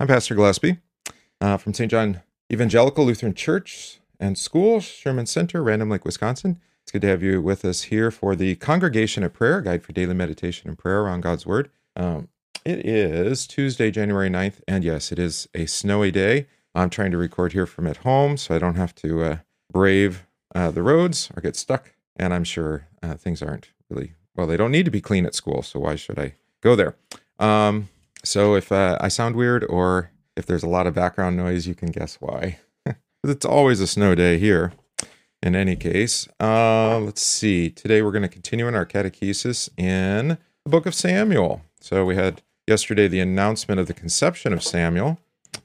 I'm Pastor Gillespie uh, from St. John Evangelical Lutheran Church and School, Sherman Center, Random Lake, Wisconsin. It's good to have you with us here for the Congregation of Prayer Guide for Daily Meditation and Prayer on God's Word. Um, it is Tuesday, January 9th, and yes, it is a snowy day. I'm trying to record here from at home so I don't have to uh, brave uh, the roads or get stuck. And I'm sure uh, things aren't really, well, they don't need to be clean at school, so why should I go there? Um, so if uh, I sound weird or if there's a lot of background noise, you can guess why. it's always a snow day here. In any case, uh, let's see. Today we're going to continue in our catechesis in the book of Samuel. So we had yesterday the announcement of the conception of Samuel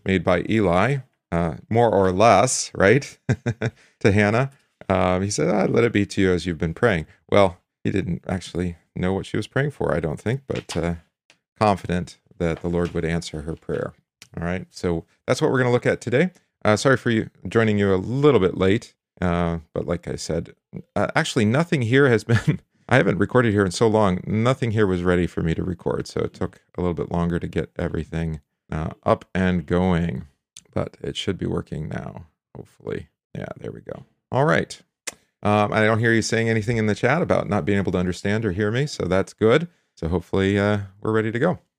made by Eli, uh, more or less, right, to Hannah. Um, he said, ah, Let it be to you as you've been praying. Well, he didn't actually know what she was praying for, I don't think, but uh, confident that the Lord would answer her prayer. All right, so that's what we're going to look at today. Uh, sorry for you joining you a little bit late, uh, but like I said, uh, actually nothing here has been. I haven't recorded here in so long. Nothing here was ready for me to record, so it took a little bit longer to get everything uh, up and going. But it should be working now, hopefully. Yeah, there we go. All right. Um, I don't hear you saying anything in the chat about not being able to understand or hear me, so that's good. So hopefully uh, we're ready to go.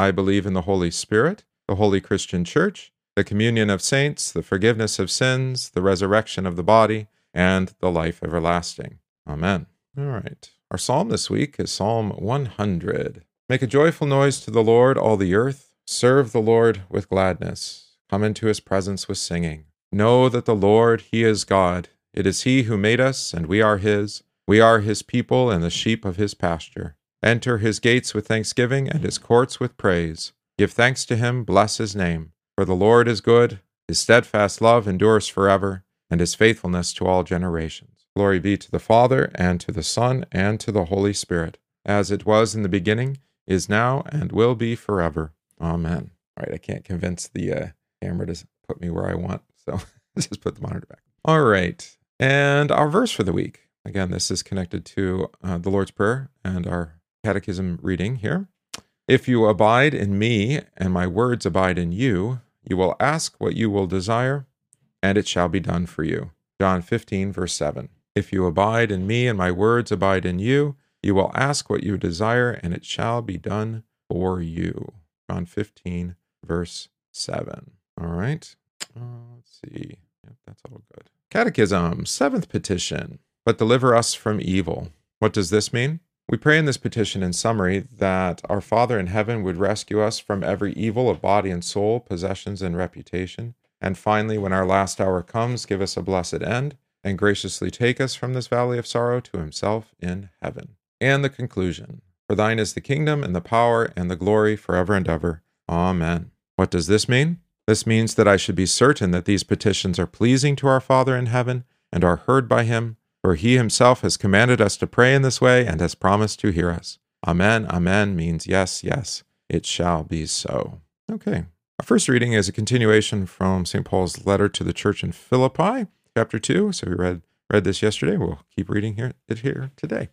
I believe in the Holy Spirit, the holy Christian Church, the communion of saints, the forgiveness of sins, the resurrection of the body, and the life everlasting. Amen. All right. Our psalm this week is Psalm 100. Make a joyful noise to the Lord, all the earth. Serve the Lord with gladness. Come into his presence with singing. Know that the Lord, he is God. It is he who made us, and we are his. We are his people and the sheep of his pasture. Enter his gates with thanksgiving and his courts with praise. Give thanks to him, bless his name. For the Lord is good, his steadfast love endures forever, and his faithfulness to all generations. Glory be to the Father, and to the Son, and to the Holy Spirit, as it was in the beginning, is now, and will be forever. Amen. All right, I can't convince the uh, camera to put me where I want, so just put the monitor back. All right, and our verse for the week. Again, this is connected to uh, the Lord's Prayer and our catechism reading here. If you abide in me and my words abide in you, you will ask what you will desire, and it shall be done for you. John 15, verse 7. If you abide in me and my words abide in you, you will ask what you desire, and it shall be done for you. John 15, verse 7. All right. Uh, let's see. Yep, that's all good. Catechism, seventh petition. But deliver us from evil. What does this mean? We pray in this petition, in summary, that our Father in heaven would rescue us from every evil of body and soul, possessions and reputation. And finally, when our last hour comes, give us a blessed end and graciously take us from this valley of sorrow to himself in heaven. And the conclusion For thine is the kingdom and the power and the glory forever and ever. Amen. What does this mean? This means that I should be certain that these petitions are pleasing to our Father in heaven and are heard by him for he himself has commanded us to pray in this way and has promised to hear us. Amen, amen means yes, yes, it shall be so. Okay. Our first reading is a continuation from St. Paul's letter to the church in Philippi, chapter 2. So we read read this yesterday. We'll keep reading here, it here today.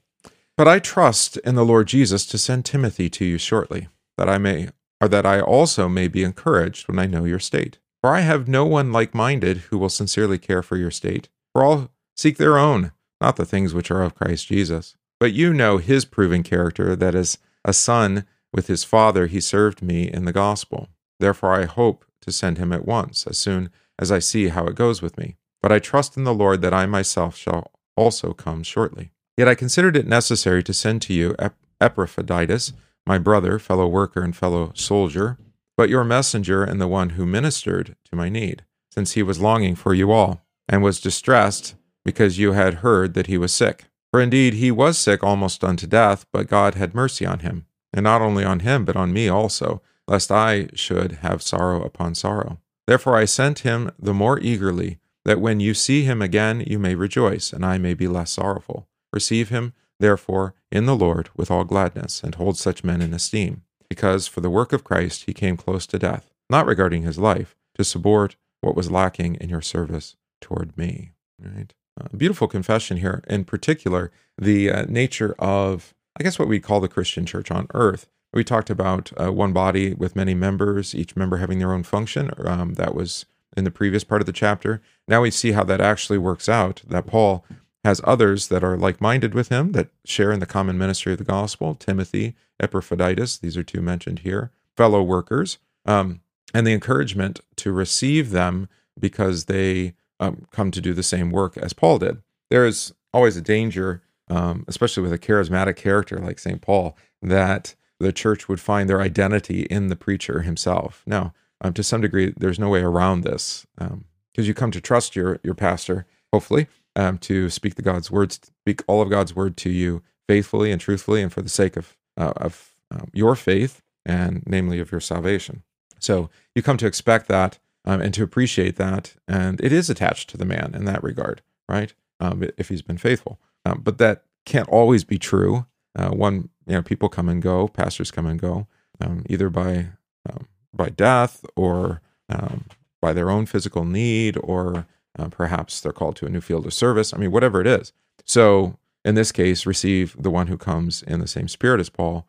But I trust in the Lord Jesus to send Timothy to you shortly, that I may or that I also may be encouraged when I know your state. For I have no one like minded who will sincerely care for your state. For all seek their own, not the things which are of Christ Jesus. But you know his proven character, that as a son with his father he served me in the gospel. Therefore I hope to send him at once, as soon as I see how it goes with me. But I trust in the Lord that I myself shall also come shortly. Yet I considered it necessary to send to you Ep- Epaphroditus, my brother, fellow worker, and fellow soldier, but your messenger and the one who ministered to my need, since he was longing for you all, and was distressed because you had heard that he was sick. For indeed he was sick almost unto death, but God had mercy on him, and not only on him, but on me also, lest I should have sorrow upon sorrow. Therefore I sent him the more eagerly, that when you see him again you may rejoice, and I may be less sorrowful. Receive him, therefore, in the Lord with all gladness, and hold such men in esteem, because for the work of Christ he came close to death, not regarding his life, to support what was lacking in your service toward me. Right? Uh, beautiful confession here. In particular, the uh, nature of, I guess, what we call the Christian church on earth. We talked about uh, one body with many members, each member having their own function. Um, that was in the previous part of the chapter. Now we see how that actually works out, that Paul has others that are like minded with him, that share in the common ministry of the gospel Timothy, Epaphroditus, these are two mentioned here, fellow workers, um, and the encouragement to receive them because they um, come to do the same work as Paul did. There is always a danger, um, especially with a charismatic character like St. Paul, that the church would find their identity in the preacher himself. Now, um, to some degree, there's no way around this because um, you come to trust your your pastor, hopefully, um, to speak the God's words, speak all of God's word to you faithfully and truthfully, and for the sake of uh, of um, your faith and namely of your salvation. So you come to expect that um, and to appreciate that. And it is attached to the man in that regard, right? Um, if he's been faithful. Um, but that can't always be true. Uh, one, you know, people come and go, pastors come and go, um, either by um, by death or um, by their own physical need, or uh, perhaps they're called to a new field of service. I mean, whatever it is. So in this case, receive the one who comes in the same spirit as Paul,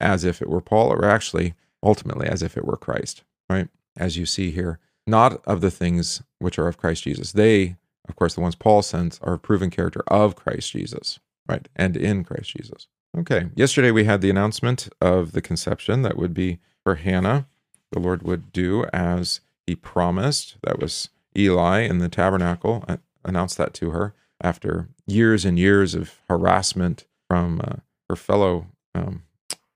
as if it were Paul, or actually ultimately as if it were Christ, right? As you see here, not of the things which are of Christ Jesus. They, of course, the ones Paul sends, are a proven character of Christ Jesus, right? And in Christ Jesus. Okay. Yesterday we had the announcement of the conception that would be for Hannah. The Lord would do as he promised. That was Eli in the tabernacle uh, announced that to her after years and years of harassment from uh, her fellow um,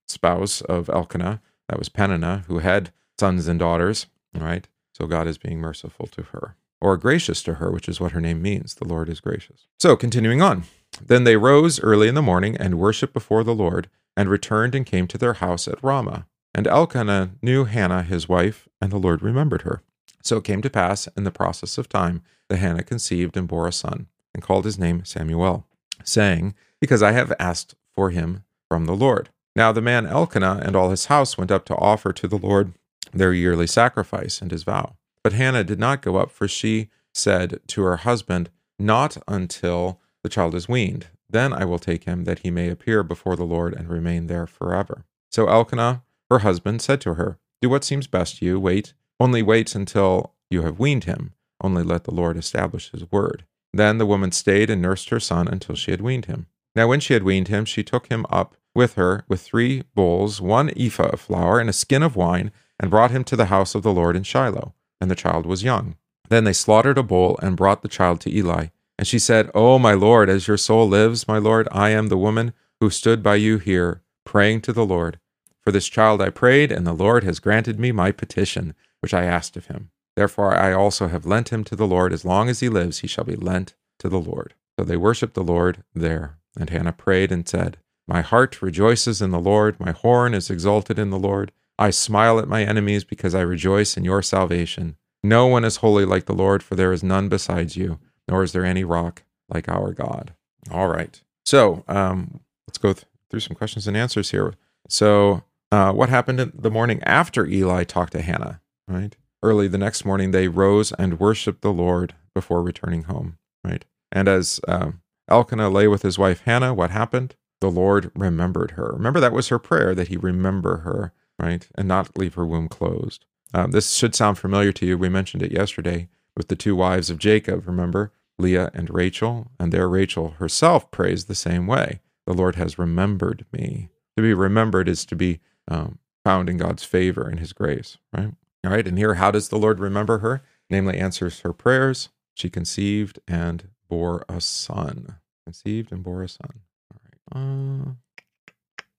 spouse of Elkanah. That was Peninnah, who had sons and daughters, right? So God is being merciful to her, or gracious to her, which is what her name means. The Lord is gracious. So continuing on. Then they rose early in the morning and worshipped before the Lord, and returned and came to their house at Ramah. And Elkanah knew Hannah his wife, and the Lord remembered her. So it came to pass in the process of time that Hannah conceived and bore a son, and called his name Samuel, saying, Because I have asked for him from the Lord. Now the man Elkanah and all his house went up to offer to the Lord their yearly sacrifice and his vow. But Hannah did not go up, for she said to her husband, Not until the child is weaned. Then I will take him, that he may appear before the Lord and remain there forever. So Elkanah, her husband, said to her, Do what seems best to you. Wait, only wait until you have weaned him. Only let the Lord establish his word. Then the woman stayed and nursed her son until she had weaned him. Now, when she had weaned him, she took him up with her with three bowls, one ephah of flour, and a skin of wine and brought him to the house of the Lord in Shiloh. And the child was young. Then they slaughtered a bull and brought the child to Eli. And she said, Oh, my Lord, as your soul lives, my Lord, I am the woman who stood by you here, praying to the Lord. For this child I prayed, and the Lord has granted me my petition, which I asked of him. Therefore I also have lent him to the Lord. As long as he lives, he shall be lent to the Lord. So they worshiped the Lord there. And Hannah prayed and said, My heart rejoices in the Lord, my horn is exalted in the Lord. I smile at my enemies because I rejoice in your salvation. No one is holy like the Lord, for there is none besides you, nor is there any rock like our God. All right. So um, let's go th- through some questions and answers here. So, uh, what happened in the morning after Eli talked to Hannah? Right. Early the next morning, they rose and worshiped the Lord before returning home. Right. And as um, Elkanah lay with his wife Hannah, what happened? The Lord remembered her. Remember, that was her prayer that he remember her right? And not leave her womb closed. Um, this should sound familiar to you. We mentioned it yesterday with the two wives of Jacob, remember? Leah and Rachel. And there, Rachel herself prays the same way The Lord has remembered me. To be remembered is to be um, found in God's favor and his grace, right? All right. And here, how does the Lord remember her? Namely, answers her prayers. She conceived and bore a son. Conceived and bore a son. All right. Uh,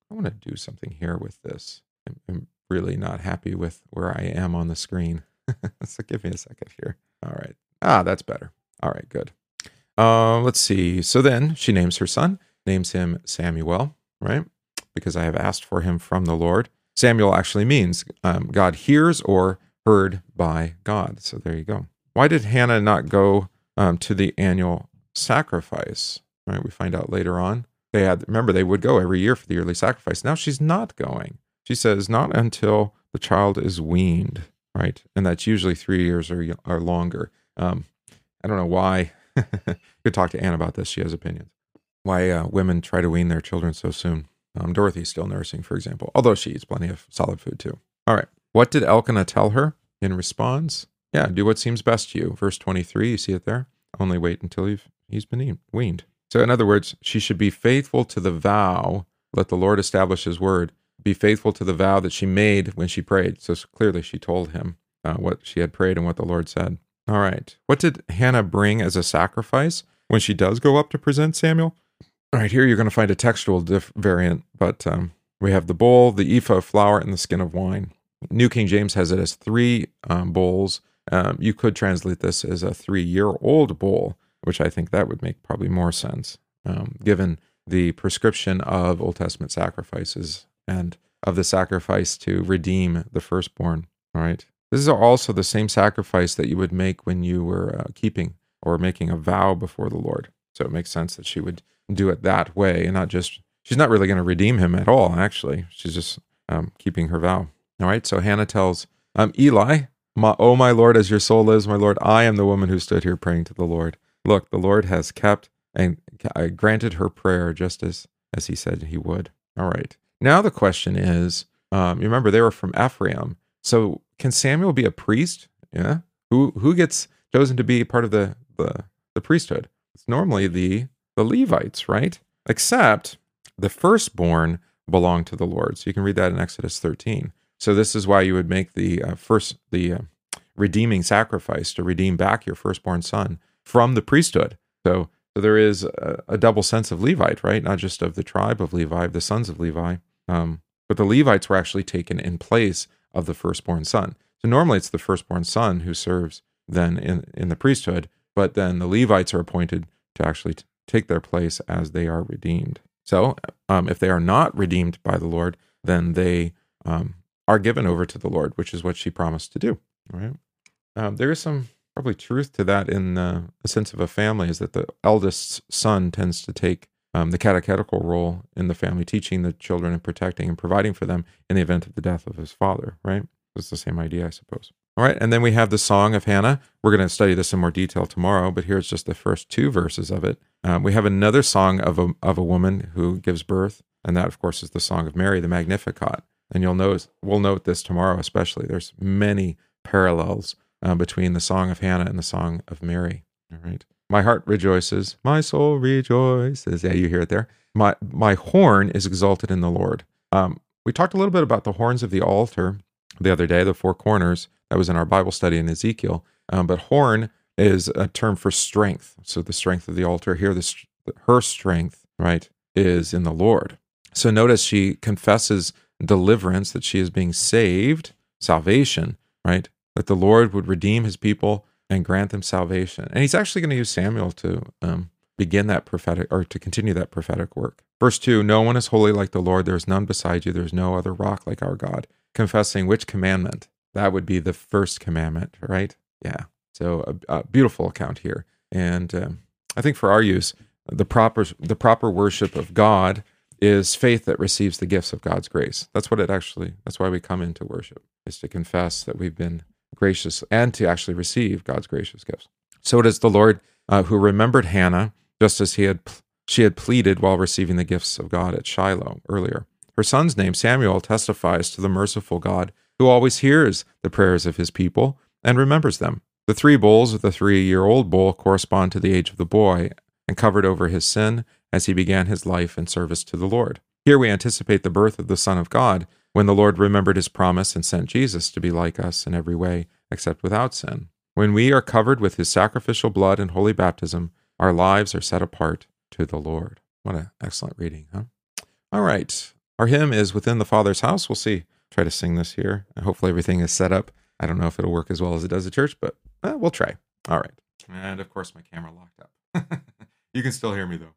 I want to do something here with this. I'm really not happy with where I am on the screen. so give me a second here. All right. Ah, that's better. All right, good. Uh, let's see. So then she names her son, names him Samuel, right? Because I have asked for him from the Lord. Samuel actually means um, God hears or heard by God. So there you go. Why did Hannah not go um, to the annual sacrifice? Right, we find out later on. They had remember they would go every year for the yearly sacrifice. Now she's not going. She says not until the child is weaned, right? And that's usually three years or or longer. Um, I don't know why. You could talk to Anne about this. She has opinions. Why uh, women try to wean their children so soon? Um, Dorothy's still nursing, for example, although she eats plenty of solid food too. All right. What did Elkanah tell her in response? Yeah, do what seems best to you. Verse 23, you see it there? Only wait until you've, he's been weaned. So, in other words, she should be faithful to the vow. Let the Lord establish his word. Be faithful to the vow that she made when she prayed. So, clearly, she told him uh, what she had prayed and what the Lord said. All right. What did Hannah bring as a sacrifice when she does go up to present Samuel? All right, here you're going to find a textual diff- variant, but um, we have the bowl, the ephah of flour, and the skin of wine. New King James has it as three um, bowls. Um, you could translate this as a three year old bowl, which I think that would make probably more sense, um, given the prescription of Old Testament sacrifices and of the sacrifice to redeem the firstborn. All right. This is also the same sacrifice that you would make when you were uh, keeping or making a vow before the Lord. So it makes sense that she would do it that way and not just, she's not really going to redeem him at all, actually. She's just um, keeping her vow. All right. So Hannah tells um, Eli, my, Oh, my Lord, as your soul lives, my Lord, I am the woman who stood here praying to the Lord. Look, the Lord has kept and granted her prayer just as, as he said he would. All right. Now the question is um, you remember they were from Ephraim. So can Samuel be a priest? Yeah. Who who gets chosen to be part of the the, the priesthood? It's normally the the Levites, right? Except the firstborn belong to the Lord. So you can read that in Exodus 13. So this is why you would make the uh, first the uh, redeeming sacrifice to redeem back your firstborn son from the priesthood. So so there is a, a, double sense of Levite, right? Not just of the tribe of Levi, the sons of Levi, um, but the Levites were actually taken in place of the firstborn son. So normally it's the firstborn son who serves then in, in the priesthood, but then the Levites are appointed to actually t- take their place as they are redeemed. So um, if they are not redeemed by the Lord, then they um, are given over to the Lord, which is what she promised to do. Right? Um, there is some probably truth to that in the, a sense of a family is that the eldest son tends to take um, the catechetical role in the family, teaching the children and protecting and providing for them in the event of the death of his father. Right? It's the same idea, I suppose. All right, and then we have the Song of Hannah. We're going to study this in more detail tomorrow, but here's just the first two verses of it. Um, we have another song of a, of a woman who gives birth, and that, of course, is the Song of Mary, the Magnificat. And you'll notice, we'll note this tomorrow, especially. There's many parallels uh, between the Song of Hannah and the Song of Mary. All right. My heart rejoices, my soul rejoices. Yeah, you hear it there. My my horn is exalted in the Lord. Um, we talked a little bit about the horns of the altar the other day, the four corners. That was in our Bible study in Ezekiel. Um, but horn is a term for strength. So the strength of the altar here, the, her strength, right, is in the Lord. So notice she confesses deliverance, that she is being saved, salvation, right? That the Lord would redeem his people and grant them salvation. And he's actually going to use Samuel to um, begin that prophetic or to continue that prophetic work. Verse 2 No one is holy like the Lord. There is none beside you. There is no other rock like our God. Confessing which commandment? That would be the first commandment, right? Yeah. So a, a beautiful account here, and um, I think for our use, the proper the proper worship of God is faith that receives the gifts of God's grace. That's what it actually. That's why we come into worship is to confess that we've been gracious and to actually receive God's gracious gifts. So it is the Lord uh, who remembered Hannah just as he had she had pleaded while receiving the gifts of God at Shiloh earlier. Her son's name, Samuel, testifies to the merciful God who always hears the prayers of his people and remembers them. The three bowls of the three year old bowl correspond to the age of the boy and covered over his sin as he began his life in service to the Lord. Here we anticipate the birth of the Son of God when the Lord remembered his promise and sent Jesus to be like us in every way except without sin. When we are covered with his sacrificial blood and holy baptism, our lives are set apart to the Lord. What an excellent reading, huh? All right. Our hymn is Within the Father's House. We'll see try to sing this here. Hopefully everything is set up. I don't know if it'll work as well as it does at church, but eh, we'll try. All right. And of course, my camera locked up. you can still hear me though.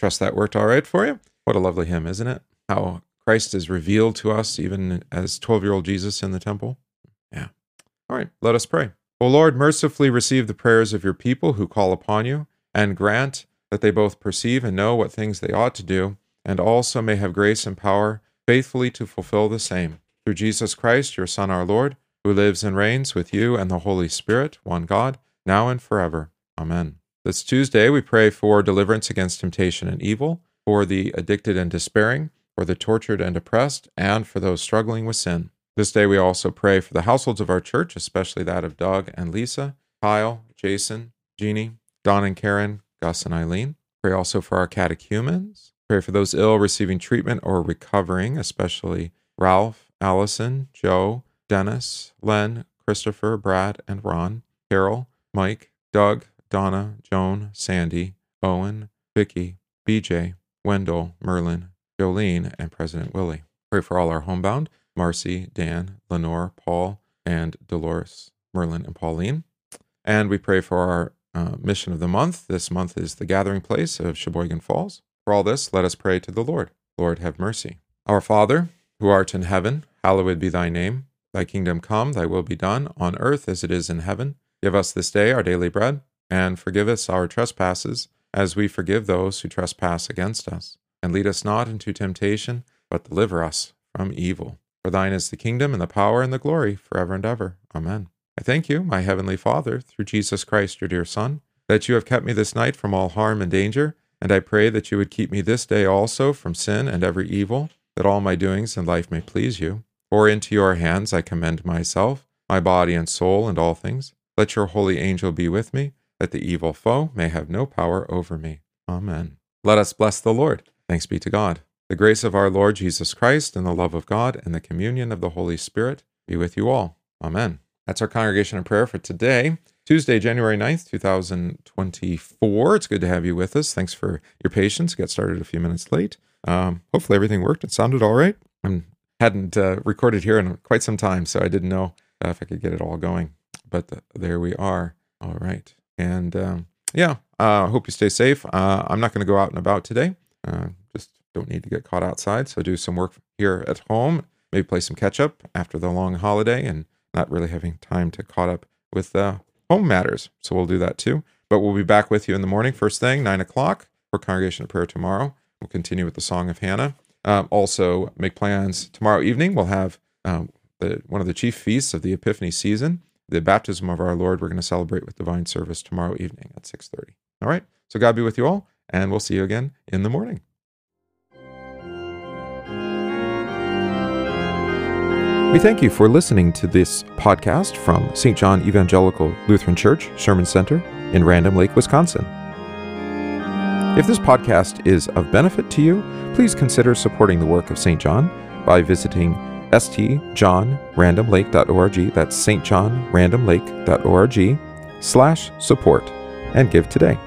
Trust that worked all right for you. What a lovely hymn, isn't it? How Christ is revealed to us even as 12 year old Jesus in the temple. Yeah. All right, let us pray. O Lord, mercifully receive the prayers of your people who call upon you, and grant that they both perceive and know what things they ought to do, and also may have grace and power faithfully to fulfill the same. Through Jesus Christ, your Son, our Lord, who lives and reigns with you and the Holy Spirit, one God, now and forever. Amen. This Tuesday, we pray for deliverance against temptation and evil, for the addicted and despairing, for the tortured and oppressed, and for those struggling with sin. This day, we also pray for the households of our church, especially that of Doug and Lisa, Kyle, Jason, Jeannie, Don and Karen, Gus and Eileen. Pray also for our catechumens. Pray for those ill receiving treatment or recovering, especially Ralph, Allison, Joe, Dennis, Len, Christopher, Brad, and Ron, Carol, Mike, Doug, Donna, Joan, Sandy, Owen, Vicky, BJ, Wendell, Merlin, Jolene, and President Willie. Pray for all our homebound, Marcy, Dan, Lenore, Paul, and Dolores, Merlin, and Pauline. And we pray for our uh, mission of the month. This month is the gathering place of Sheboygan Falls. For all this, let us pray to the Lord. Lord, have mercy. Our Father, who art in heaven, hallowed be thy name. Thy kingdom come, thy will be done, on earth as it is in heaven. Give us this day our daily bread, and forgive us our trespasses, as we forgive those who trespass against us. And lead us not into temptation, but deliver us from evil. For thine is the kingdom, and the power, and the glory, forever and ever. Amen. I thank you, my heavenly Father, through Jesus Christ, your dear Son, that you have kept me this night from all harm and danger, and I pray that you would keep me this day also from sin and every evil, that all my doings in life may please you. For into your hands I commend myself, my body and soul, and all things. Let your holy angel be with me, that the evil foe may have no power over me. Amen. Let us bless the Lord. Thanks be to God. The grace of our Lord Jesus Christ, and the love of God, and the communion of the Holy Spirit be with you all. Amen. That's our congregation of prayer for today, Tuesday, January 9th, 2024. It's good to have you with us. Thanks for your patience. Got started a few minutes late. Um, hopefully, everything worked. It sounded all right. I hadn't uh, recorded here in quite some time, so I didn't know uh, if I could get it all going. But the, there we are. All right. And um, yeah, I uh, hope you stay safe. Uh, I'm not going to go out and about today. Uh, just don't need to get caught outside. So do some work here at home. Maybe play some catch up after the long holiday and not really having time to caught up with home matters. So we'll do that too. But we'll be back with you in the morning, first thing, nine o'clock for congregation of prayer tomorrow. We'll continue with the Song of Hannah. Um, also, make plans tomorrow evening. We'll have um, the, one of the chief feasts of the Epiphany season, the baptism of our Lord. We're going to celebrate with divine service tomorrow evening at 6:30. All right. So God be with you all, and we'll see you again in the morning. We thank you for listening to this podcast from St. John Evangelical Lutheran Church, Sherman Center in Random Lake, Wisconsin. If this podcast is of benefit to you, please consider supporting the work of St. John by visiting stjohnrandomlake.org, that's stjohnrandomlake.org, slash support, and give today.